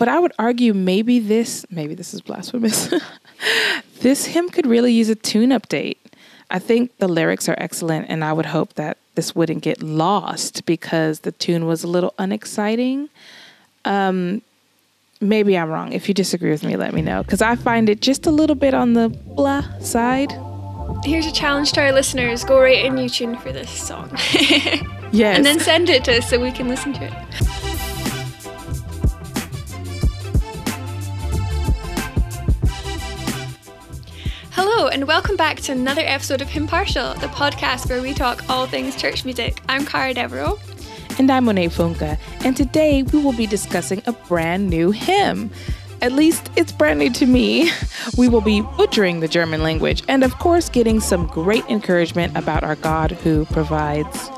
But I would argue maybe this, maybe this is blasphemous. this hymn could really use a tune update. I think the lyrics are excellent, and I would hope that this wouldn't get lost because the tune was a little unexciting. Um, maybe I'm wrong. If you disagree with me, let me know because I find it just a little bit on the blah side. Here's a challenge to our listeners go write a new tune for this song. yes. And then send it to us so we can listen to it. Hello, and welcome back to another episode of Impartial, the podcast where we talk all things church music. I'm Cara Devereaux. And I'm Monet Funke, and today we will be discussing a brand new hymn. At least it's brand new to me. We will be butchering the German language and, of course, getting some great encouragement about our God who provides.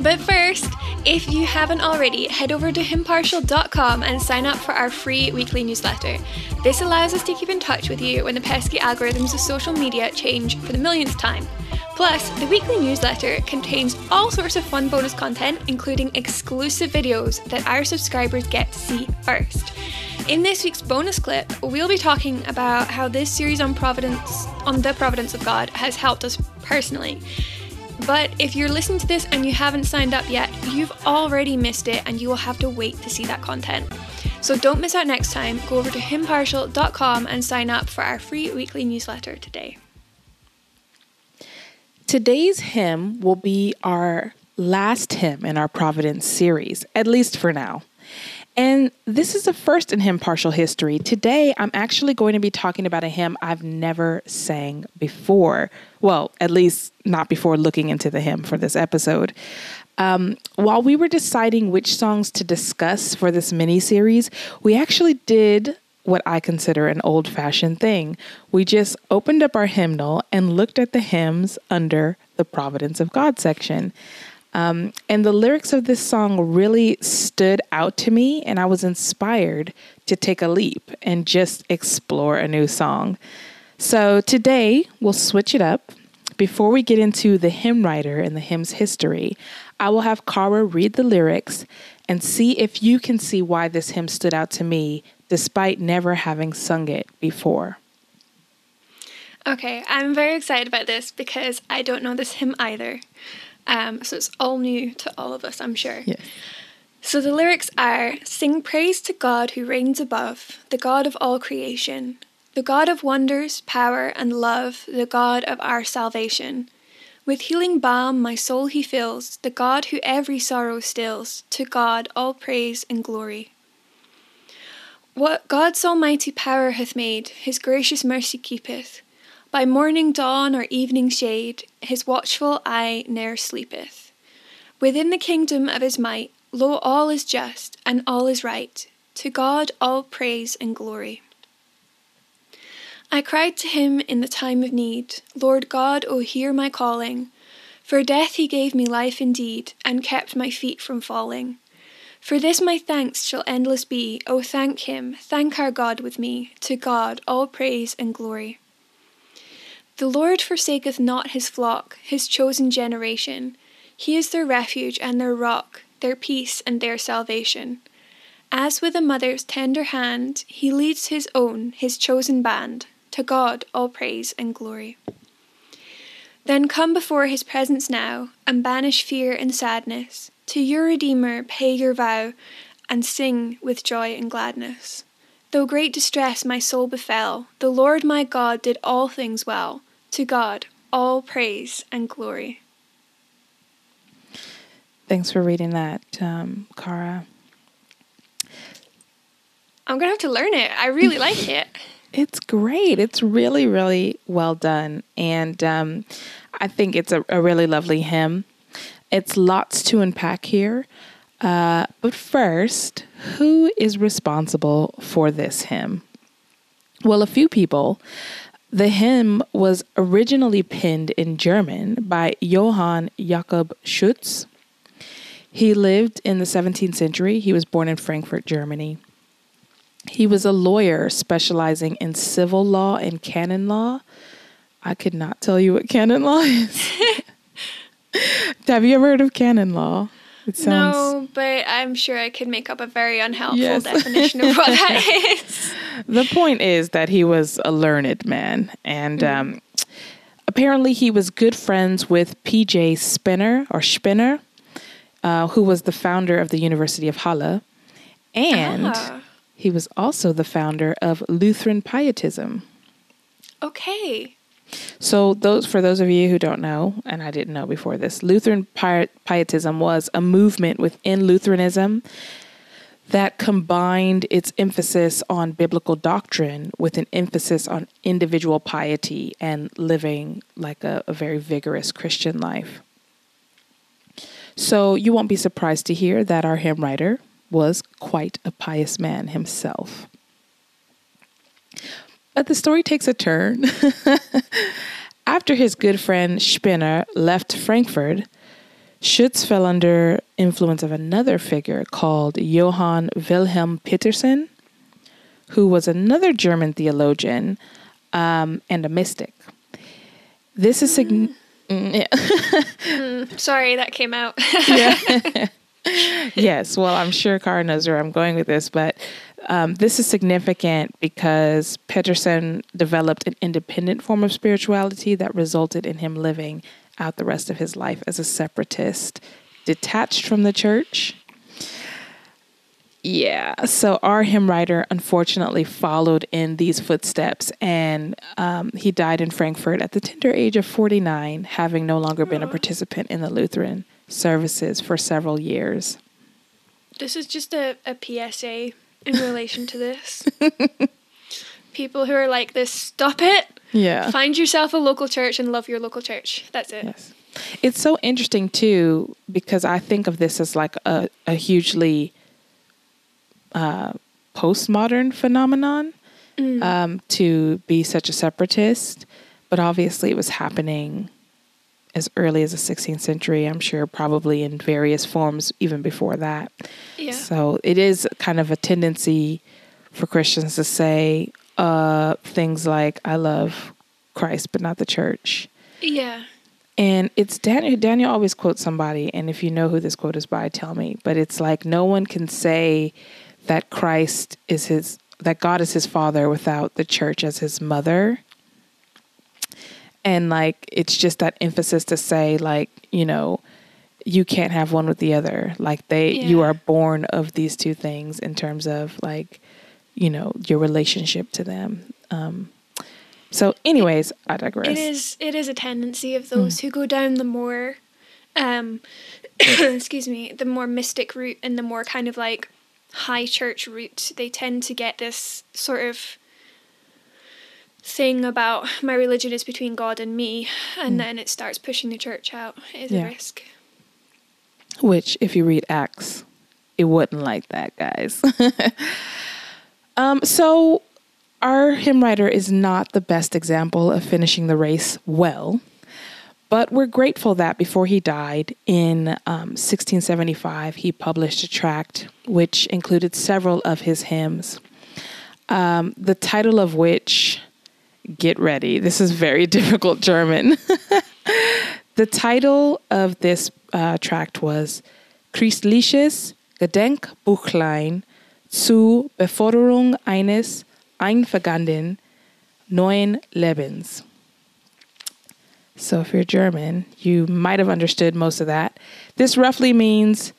But first, if you haven't already, head over to himpartial.com and sign up for our free weekly newsletter. This allows us to keep in touch with you when the pesky algorithms of social media change for the millionth time. Plus, the weekly newsletter contains all sorts of fun bonus content, including exclusive videos that our subscribers get to see first. In this week's bonus clip, we'll be talking about how this series on Providence, on the Providence of God, has helped us personally. But if you're listening to this and you haven't signed up yet, you've already missed it and you will have to wait to see that content. So don't miss out next time. Go over to himpartial.com and sign up for our free weekly newsletter today. Today's hymn will be our last hymn in our Providence series, at least for now. And this is the first in hymn partial history. Today, I'm actually going to be talking about a hymn I've never sang before. Well, at least not before looking into the hymn for this episode. Um, while we were deciding which songs to discuss for this mini series, we actually did what I consider an old fashioned thing. We just opened up our hymnal and looked at the hymns under the Providence of God section. Um, and the lyrics of this song really stood out to me, and I was inspired to take a leap and just explore a new song. So today we'll switch it up. Before we get into the hymn writer and the hymn's history, I will have Cara read the lyrics and see if you can see why this hymn stood out to me despite never having sung it before. Okay, I'm very excited about this because I don't know this hymn either. Um, so it's all new to all of us, I'm sure. Yes. So the lyrics are Sing praise to God who reigns above, the God of all creation, the God of wonders, power, and love, the God of our salvation. With healing balm my soul he fills, the God who every sorrow stills, to God all praise and glory. What God's almighty power hath made, his gracious mercy keepeth. By morning dawn or evening shade, his watchful eye ne'er sleepeth. Within the kingdom of his might, lo, all is just, and all is right. To God all praise and glory. I cried to him in the time of need, Lord God, O hear my calling. For death he gave me life indeed, and kept my feet from falling. For this my thanks shall endless be, O thank him, thank our God with me, to God all praise and glory. The Lord forsaketh not his flock, his chosen generation. He is their refuge and their rock, their peace and their salvation. As with a mother's tender hand, he leads his own, his chosen band. To God all praise and glory. Then come before his presence now, and banish fear and sadness. To your Redeemer pay your vow, and sing with joy and gladness. Though great distress my soul befell, the Lord my God did all things well. To God, all praise and glory. Thanks for reading that, um, Cara. I'm going to have to learn it. I really like it. It's great. It's really, really well done. And um, I think it's a, a, really lovely hymn. It's lots to unpack here. Uh, but first, who is responsible for this hymn? Well, a few people. The hymn was originally penned in German by Johann Jakob Schütz. He lived in the 17th century. He was born in Frankfurt, Germany. He was a lawyer specializing in civil law and canon law. I could not tell you what canon law is. Have you ever heard of canon law? It sounds No, but I'm sure I could make up a very unhelpful Yes. definition of what that is. The point is that he was a learned man, and um, apparently he was good friends with P.J. Spinner or Spinner, uh, who was the founder of the University of Halle, and Ah, he was also the founder of Lutheran Pietism. okay. So, those for those of you who don't know, and I didn't know before this, Lutheran Pietism was a movement within Lutheranism that combined its emphasis on biblical doctrine with an emphasis on individual piety and living like a, a very vigorous Christian life. So, you won't be surprised to hear that our hymn writer was quite a pious man himself. But the story takes a turn. After his good friend Spinner left Frankfurt, Schütz fell under influence of another figure called Johann Wilhelm Petersen, who was another German theologian um, and a mystic. This is sign- Mm, yeah. Sorry, that came out. yes, well, I'm sure Cara knows where I'm going with this, but um, this is significant because Petersen developed an independent form of spirituality that resulted in him living out the rest of his life as a separatist, detached from the church. Yeah, so our hymn writer unfortunately followed in these footsteps, and um, he died in Frankfurt at the tender age of 49, having no longer been a participant in the Lutheran services for several years. this is just a, a PSA in relation to this. People who are like this, stop it. Yeah. Find yourself a local church and love your local church. That's it. Yes. It's so interesting too because I think of this as like a, a hugely uh, postmodern phenomenon um, to be such a separatist, but obviously it was happening as early as the 16th century. I'm sure probably in various forms even before that. Yeah. So it is kind of a tendency for Christians to say uh, things like "I love Christ, but not the church." Yeah. And it's Daniel. Daniel always quotes somebody, and if you know who this quote is by, tell me. But it's like no one can say that Christ is his, that God is his father without the church as his mother. And like it's just that emphasis to say, like you know, you can't have one with the other. Like they, you are born of these two things in terms of like, you know, your relationship to them. Um, so, anyways, I digress. It is it is a tendency of those who go down the more um excuse me, the more mystic route and the more kind of like high church route. They tend to get this sort of thing about my religion is between God and me and then it starts pushing the church out. It is Yeah. a risk. Which, if you read Acts, it wasn't like that, guys. um, so, our hymn writer is not the best example of finishing the race well, but we're grateful that before he died in um, 1675, he published a tract which included several of his hymns. Um, the title of which, get ready, this is very difficult German. The title of this uh, tract was Christliches Gedenkbüchlein zu Beförderung eines eingegangenen neuen Lebens. So, if you're German, you might have understood most of that. This roughly means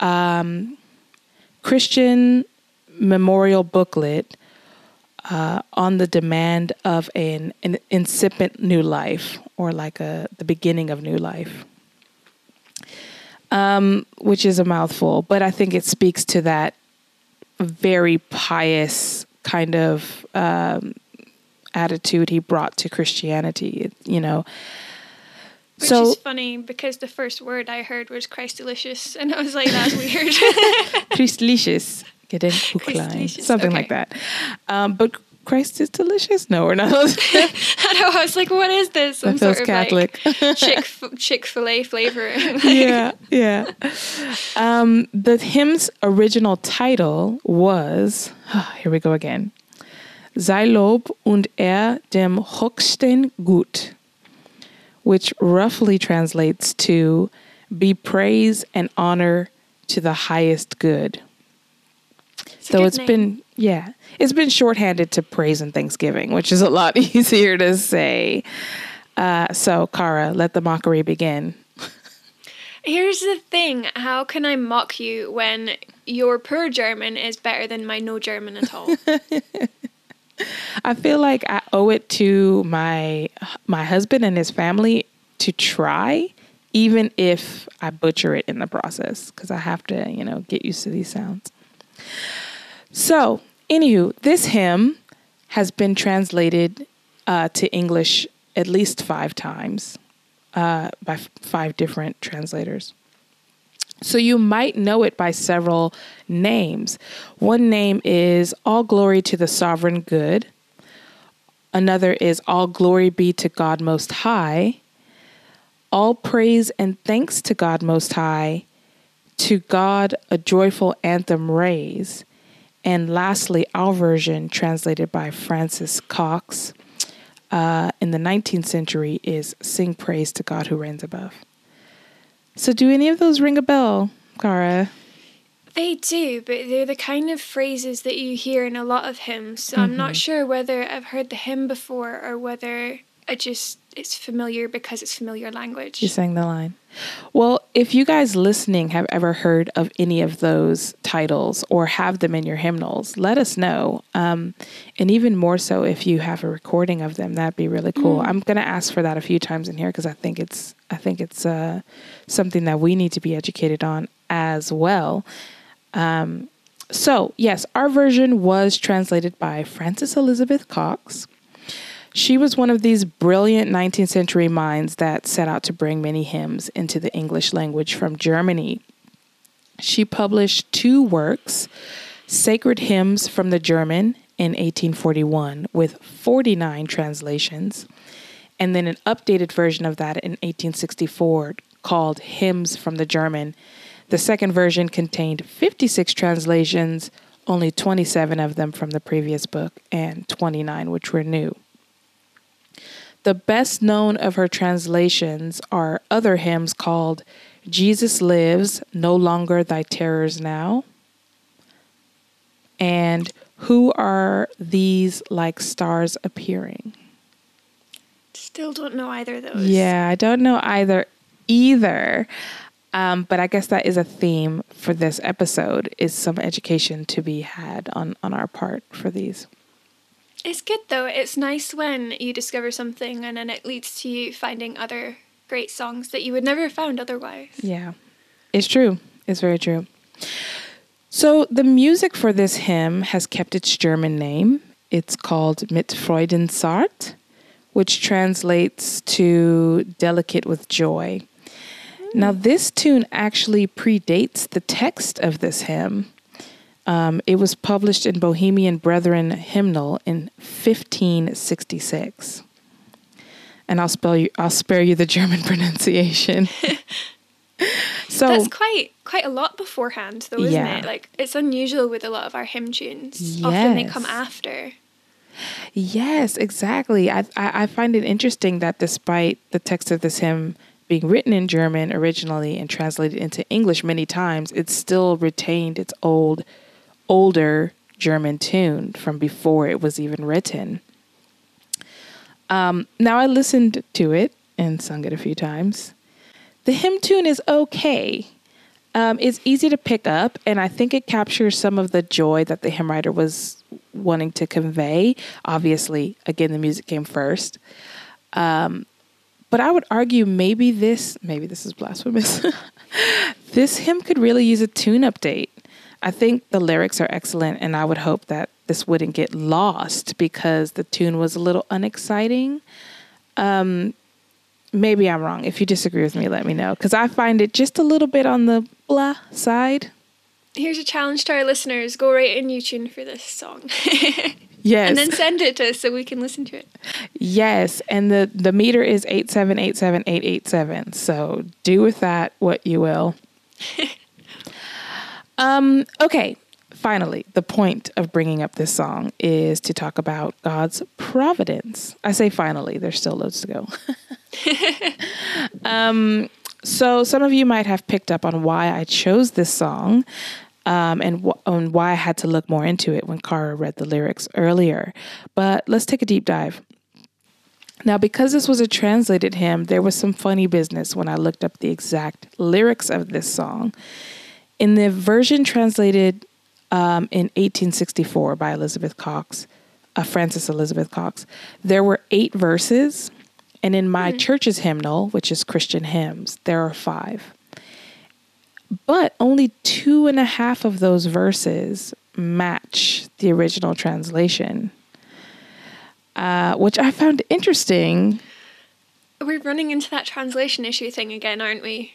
um, Christian memorial booklet uh, on the demand of an, an incipient new life or like a the beginning of new life um, which is a mouthful but i think it speaks to that very pious kind of um, attitude he brought to christianity you know. Which so is funny because the first word I heard was Christ delicious and I was like, that's weird. Christliches, something like that. Um, but christ is delicious no we're not I know, I was like, what is this? Some that feels sort of catholic like Chick Chick Fil A flavor. yeah, yeah. Um, the hymn's original title was here we go again. Sei Lob und er dem höchsten Gut, which roughly translates to be praise and honor to the highest good. It's Though it's name. been, yeah, it's been shorthanded to praise and thanksgiving, which is a lot easier to say. Uh, so, Cara, let the mockery begin. Here's the thing how can I mock you when your poor German is better than my no German at all? I feel like I owe it to my my husband and his family to try, even if I butcher it in the process, because I have to, you know, get used to these sounds. So, anywho, this hymn has been translated uh, to English at least five times uh, by f- five different translators. So you might know it by several names. One name is All Glory to the Sovereign Good. Another is All Glory be to God Most High. All praise and thanks to God Most High. To God a joyful anthem raise. And lastly, our version, translated by Frances Cox uh, in the 19th century, is Sing Praise to God Who Reigns Above. So, do any of those ring a bell, Cara? They do, but they're the kind of phrases that you hear in a lot of hymns. So I'm Mm-hmm. not sure whether I've heard the hymn before or whether I just it's familiar because it's familiar language. You sang the line. Well, if you guys listening have ever heard of any of those titles or have them in your hymnals, let us know. Um, and even more so, if you have a recording of them, that'd be really cool. I'm gonna ask for that a few times in here because I think it's I think it's uh, something that we need to be educated on as well. Um, so yes, our version was translated by Frances Elizabeth Cox. She was one of these brilliant 19th century minds that set out to bring many hymns into the English language from Germany. She published two works, Sacred Hymns from the German in 1841 with 49 translations, and then an updated version of that in 1864 called Hymns from the German. The second version contained 56 translations, only 27 of them from the previous book, and 29 which were new. The best known of her translations are other hymns called Jesus Lives, No Longer Thy Terrors Now, and Who Are These Like Stars Appearing? Still don't know either of those. Yeah, I don't know either either. Um, but I guess that is a theme for this episode is some education to be had on, on our part for these. It's good though. It's nice when you discover something and then it leads to you finding other great songs that you would never have found otherwise. Yeah, it's true. It's very true. So the music for this hymn has kept its German name. It's called Mit Freuden zart, which translates to delicate with joy. Hmm. Now, this tune actually predates the text of this hymn. Um, it was published in Bohemian Brethren Hymnal in 1566. And I'll spell you. I'll spare you the German pronunciation. so That's quite quite a lot beforehand though, isn't Yeah. it? Like it's unusual with a lot of our hymn tunes. Often they come after. Yes, exactly. I, I I find it interesting that despite the text of this hymn being written in German originally and translated into English many times, it still retained its old, older German tune from before it was even written. Um, now I listened to it and sung it a few times. The hymn tune is okay. Um, it's easy to pick up, and I think it captures some of the joy that the hymn writer was wanting to convey. Obviously, again, the music came first. Um, but I would argue maybe this, maybe this is blasphemous. this hymn could really use a tune update. I think the lyrics are excellent, and I would hope that this wouldn't get lost because the tune was a little unexciting. Um, maybe I'm wrong. If you disagree with me, let me know because I find it just a little bit on the blah side. Here's a challenge to our listeners: go write a new tune for this song, Yes. and then send it to us so we can listen to it. Yes, and the the meter is eight seven eight seven eight eight seven. So do with that what you will. um. Okay. Finally, the point of bringing up this song is to talk about God's providence. I say finally. There's still loads to go. um. so some of you might have picked up on why I chose this song. Um, and on why I had to look more into it when Cara read the lyrics earlier. But let's take a deep dive. Now, because this was a translated hymn, there was some funny business when I looked up the exact lyrics of this song. In the version translated um, in 1864 by Elizabeth Cox, uh, Frances Elizabeth Cox, there were eight verses. And in my mm-hmm. church's hymnal, which is Christian hymns, there are five. But only two and a half of those verses match the original translation, uh, which I found interesting. We're running into that translation issue thing again, aren't we?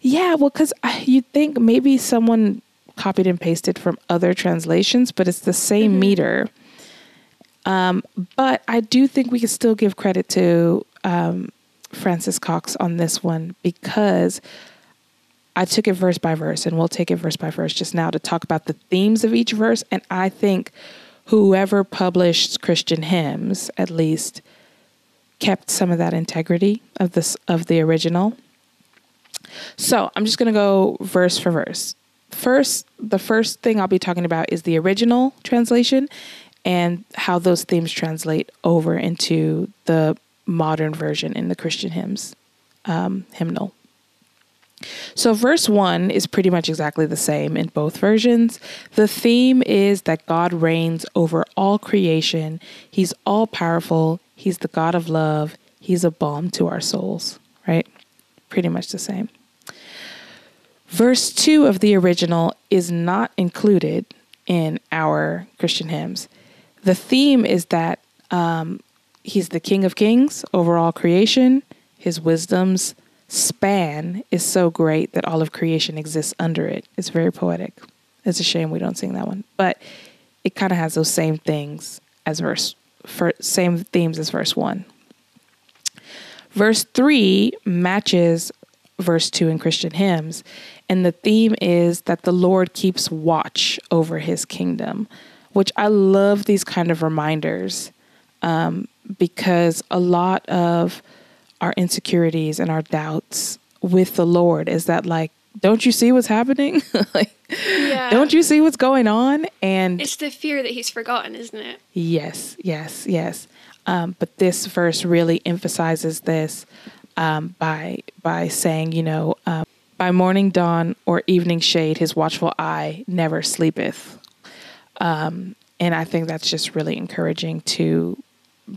Yeah, well, because you'd think maybe someone copied and pasted from other translations, but it's the same mm-hmm. meter. Um, but I do think we can still give credit to um, Frances Cox on this one because I took it verse by verse, and we'll take it verse by verse just now to talk about the themes of each verse. And I think whoever published Christian hymns, at least, kept some of that integrity of this of the original. So I'm just going to go verse for verse. First, the first thing I'll be talking about is the original translation and how those themes translate over into the modern version in the Christian hymns um, hymnal. So, verse 1 is pretty much exactly the same in both versions. The theme is that God reigns over all creation, He's all powerful, He's the God of love, He's a balm to our souls, right? Pretty much the same. Verse 2 of the original is not included in our Christian hymns. The theme is that um, He's the King of Kings over all creation, His wisdom's span is so great that all of creation exists under it. It's very poetic. It's a shame we don't sing that one, but it kind of has those same things as verse, for, same themes as verse one. Verse three matches verse two in Christian hymns, and the theme is that the Lord keeps watch over His kingdom, which I love these kind of reminders um, because a lot of our insecurities and our doubts with the Lord is that like don't you see what's happening? like yeah. don't you see what's going on? And it's the fear that he's forgotten, isn't it? Yes, yes, yes. Um, but this verse really emphasizes this um, by by saying, you know, um, by morning dawn or evening shade, his watchful eye never sleepeth. Um, and I think that's just really encouraging to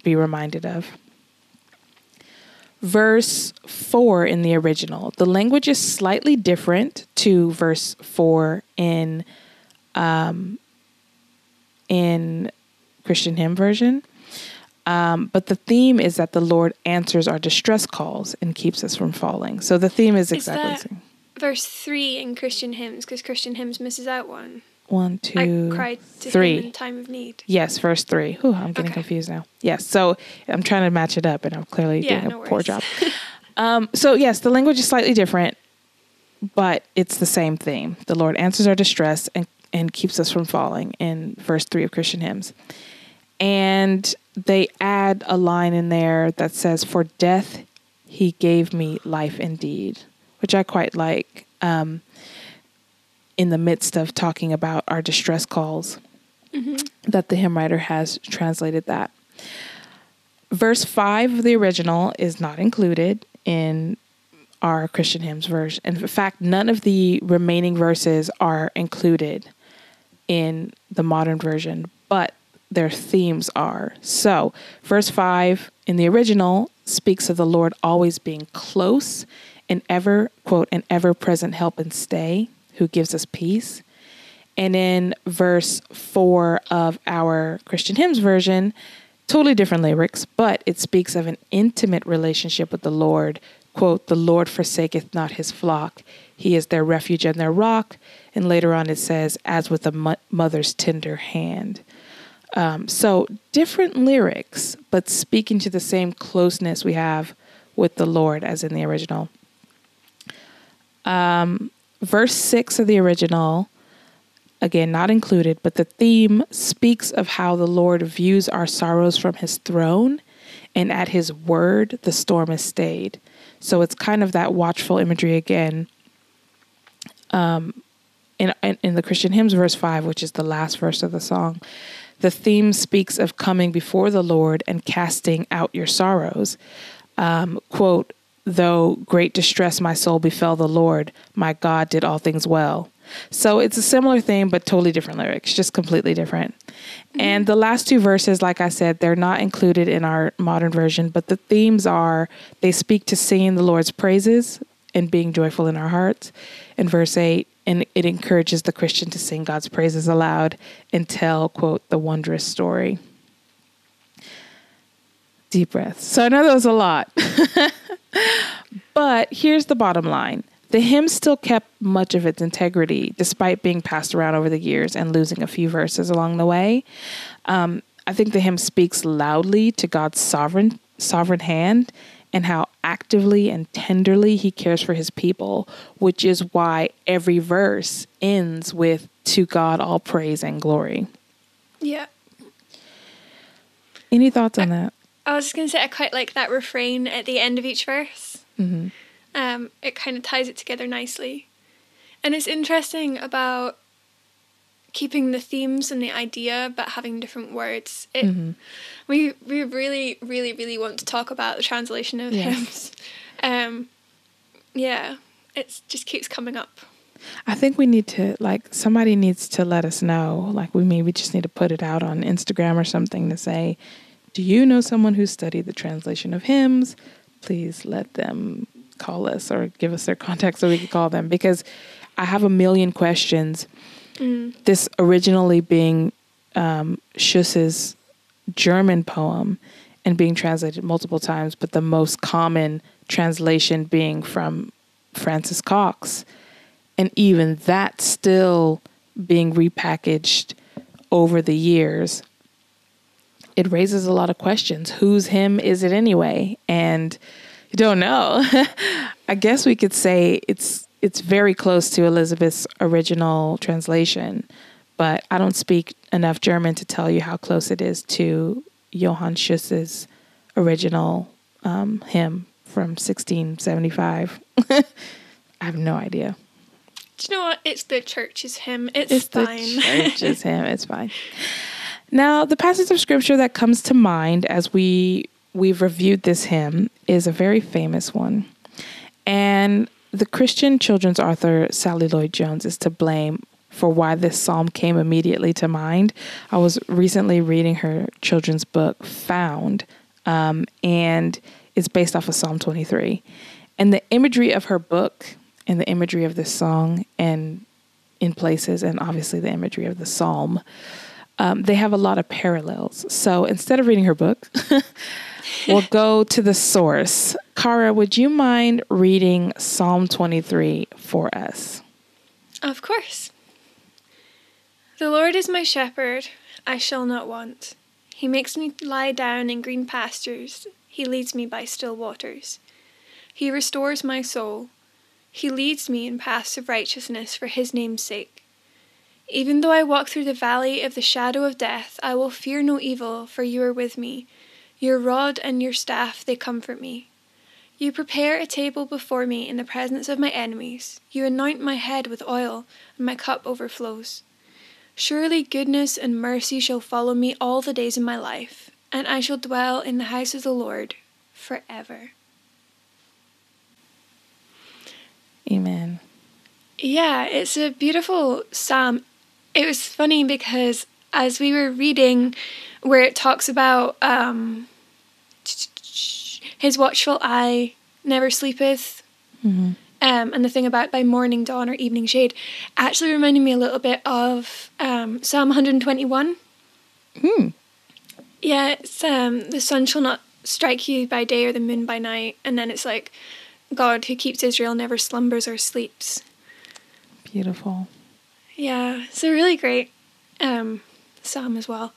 be reminded of verse 4 in the original. The language is slightly different to verse 4 in um, in Christian hymn version. Um, but the theme is that the Lord answers our distress calls and keeps us from falling. So the theme is exactly is the same. Verse 3 in Christian hymns, because Christian hymns misses out one. One, two, I cried to three. Him in time of need. Yes, verse three. Whew, I'm getting okay. confused now. Yes, so I'm trying to match it up, and I'm clearly yeah, doing no a worries. poor job. um, so yes, the language is slightly different, but it's the same theme. The Lord answers our distress and and keeps us from falling in verse three of Christian hymns, and they add a line in there that says, "For death, He gave me life indeed," which I quite like. Um, in the midst of talking about our distress calls mm-hmm. that the hymn writer has translated that. Verse 5 of the original is not included in our Christian hymns version. In fact, none of the remaining verses are included in the modern version, but their themes are. So, verse 5 in the original speaks of the Lord always being close and ever, quote, an ever present help and stay who gives us peace. And in verse 4 of our Christian hymns version, totally different lyrics, but it speaks of an intimate relationship with the Lord. Quote, the Lord forsaketh not his flock. He is their refuge and their rock. And later on it says, as with a mother's tender hand. Um, so different lyrics, but speaking to the same closeness we have with the Lord as in the original. Um, verse 6 of the original, again, not included, but the theme speaks of how the Lord views our sorrows from his throne, and at his word, the storm is stayed. So it's kind of that watchful imagery again. Um, in, in, in the Christian hymns, verse 5, which is the last verse of the song, the theme speaks of coming before the Lord and casting out your sorrows. Um, quote, though great distress my soul befell the Lord, my God did all things well. So it's a similar theme, but totally different lyrics, just completely different. Mm-hmm. And the last two verses, like I said, they're not included in our modern version, but the themes are they speak to singing the Lord's praises and being joyful in our hearts. In verse 8, and it encourages the Christian to sing God's praises aloud and tell, quote, the wondrous story. Deep breaths. So I know that was a lot. but here's the bottom line the hymn still kept much of its integrity despite being passed around over the years and losing a few verses along the way. Um, I think the hymn speaks loudly to God's sovereign sovereign hand and how actively and tenderly he cares for his people, which is why every verse ends with to God all praise and glory. Yeah. Any thoughts on that? I was just going to say, I quite like that refrain at the end of each verse. Mm-hmm. Um, it kind of ties it together nicely. And it's interesting about keeping the themes and the idea but having different words. It, mm-hmm. We we really really really want to talk about the translation of hymns. Um, yeah, it just keeps coming up. I think we need to like somebody needs to let us know. Like we maybe just need to put it out on Instagram or something to say, do you know someone who studied the translation of hymns? Please let them call us or give us their contact so we can call them because I have a million questions. Mm. This originally being um, Schütz's German poem and being translated multiple times, but the most common translation being from Frances Cox. And even that still being repackaged over the years it raises a lot of questions. Whose hymn is it anyway? And you don't know. I guess we could say it's it's very close to Elizabeth's original translation, but I don't speak enough German to tell you how close it is to Johann Schütz's original um, hymn from 1675. I have no idea. Do you know what? It's the church's hymn. It's, it's fine. the church's hymn. It's fine. Now, the passage of scripture that comes to mind as we we've reviewed this hymn is a very famous one. And the Christian children's author Sally Lloyd Jones is to blame for why this psalm came immediately to mind. I was recently reading her children's book, Found, um, and it's based off of Psalm 23. And the imagery of her book and the imagery of this song, and in places, and obviously the imagery of the psalm um, they have a lot of parallels. So instead of reading her book, we'll go to the source. Cara, would you mind reading Psalm 23 for us? Of course. The Lord is my shepherd, I shall not want. He makes me lie down in green pastures, He leads me by still waters. He restores my soul. He leads me in paths of righteousness for His name's sake. Even though I walk through the valley of the shadow of death, I will fear no evil, for you are with me. Your rod and your staff, they comfort me. You prepare a table before me in the presence of my enemies. You anoint my head with oil, and my cup overflows. Surely goodness and mercy shall follow me all the days of my life, and I shall dwell in the house of the Lord forever. Amen. Yeah, it's a beautiful psalm it was funny because as we were reading where it talks about um, his watchful eye never sleepeth. Mm-hmm. um, and the thing about by morning dawn or evening shade actually reminded me a little bit of um, psalm 121 hmm. yeah it's um, the sun shall not strike you by day or the moon by night. And then it's like god who keeps israel never slumbers or sleeps. Beautiful. Yeah, a really great. Um, psalm as well.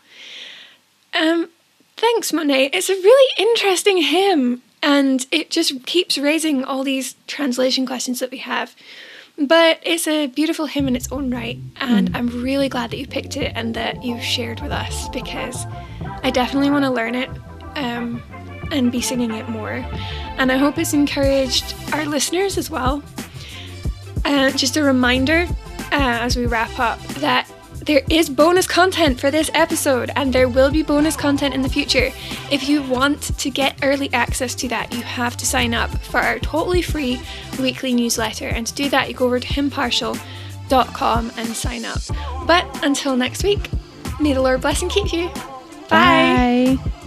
Um, thanks, Monet. It's a really interesting hymn, and it just keeps raising all these translation questions that we have. But it's a beautiful hymn in its own right, and mm. I'm really glad that you picked it and that you've shared with us because I definitely want to learn it. Um, and be singing it more. And I hope it's encouraged our listeners as well. Uh, just a reminder uh, as we wrap up that there is bonus content for this episode, and there will be bonus content in the future. If you want to get early access to that, you have to sign up for our totally free weekly newsletter. And to do that, you go over to himpartial.com and sign up. But until next week, may the Lord bless and keep you. Bye. Bye.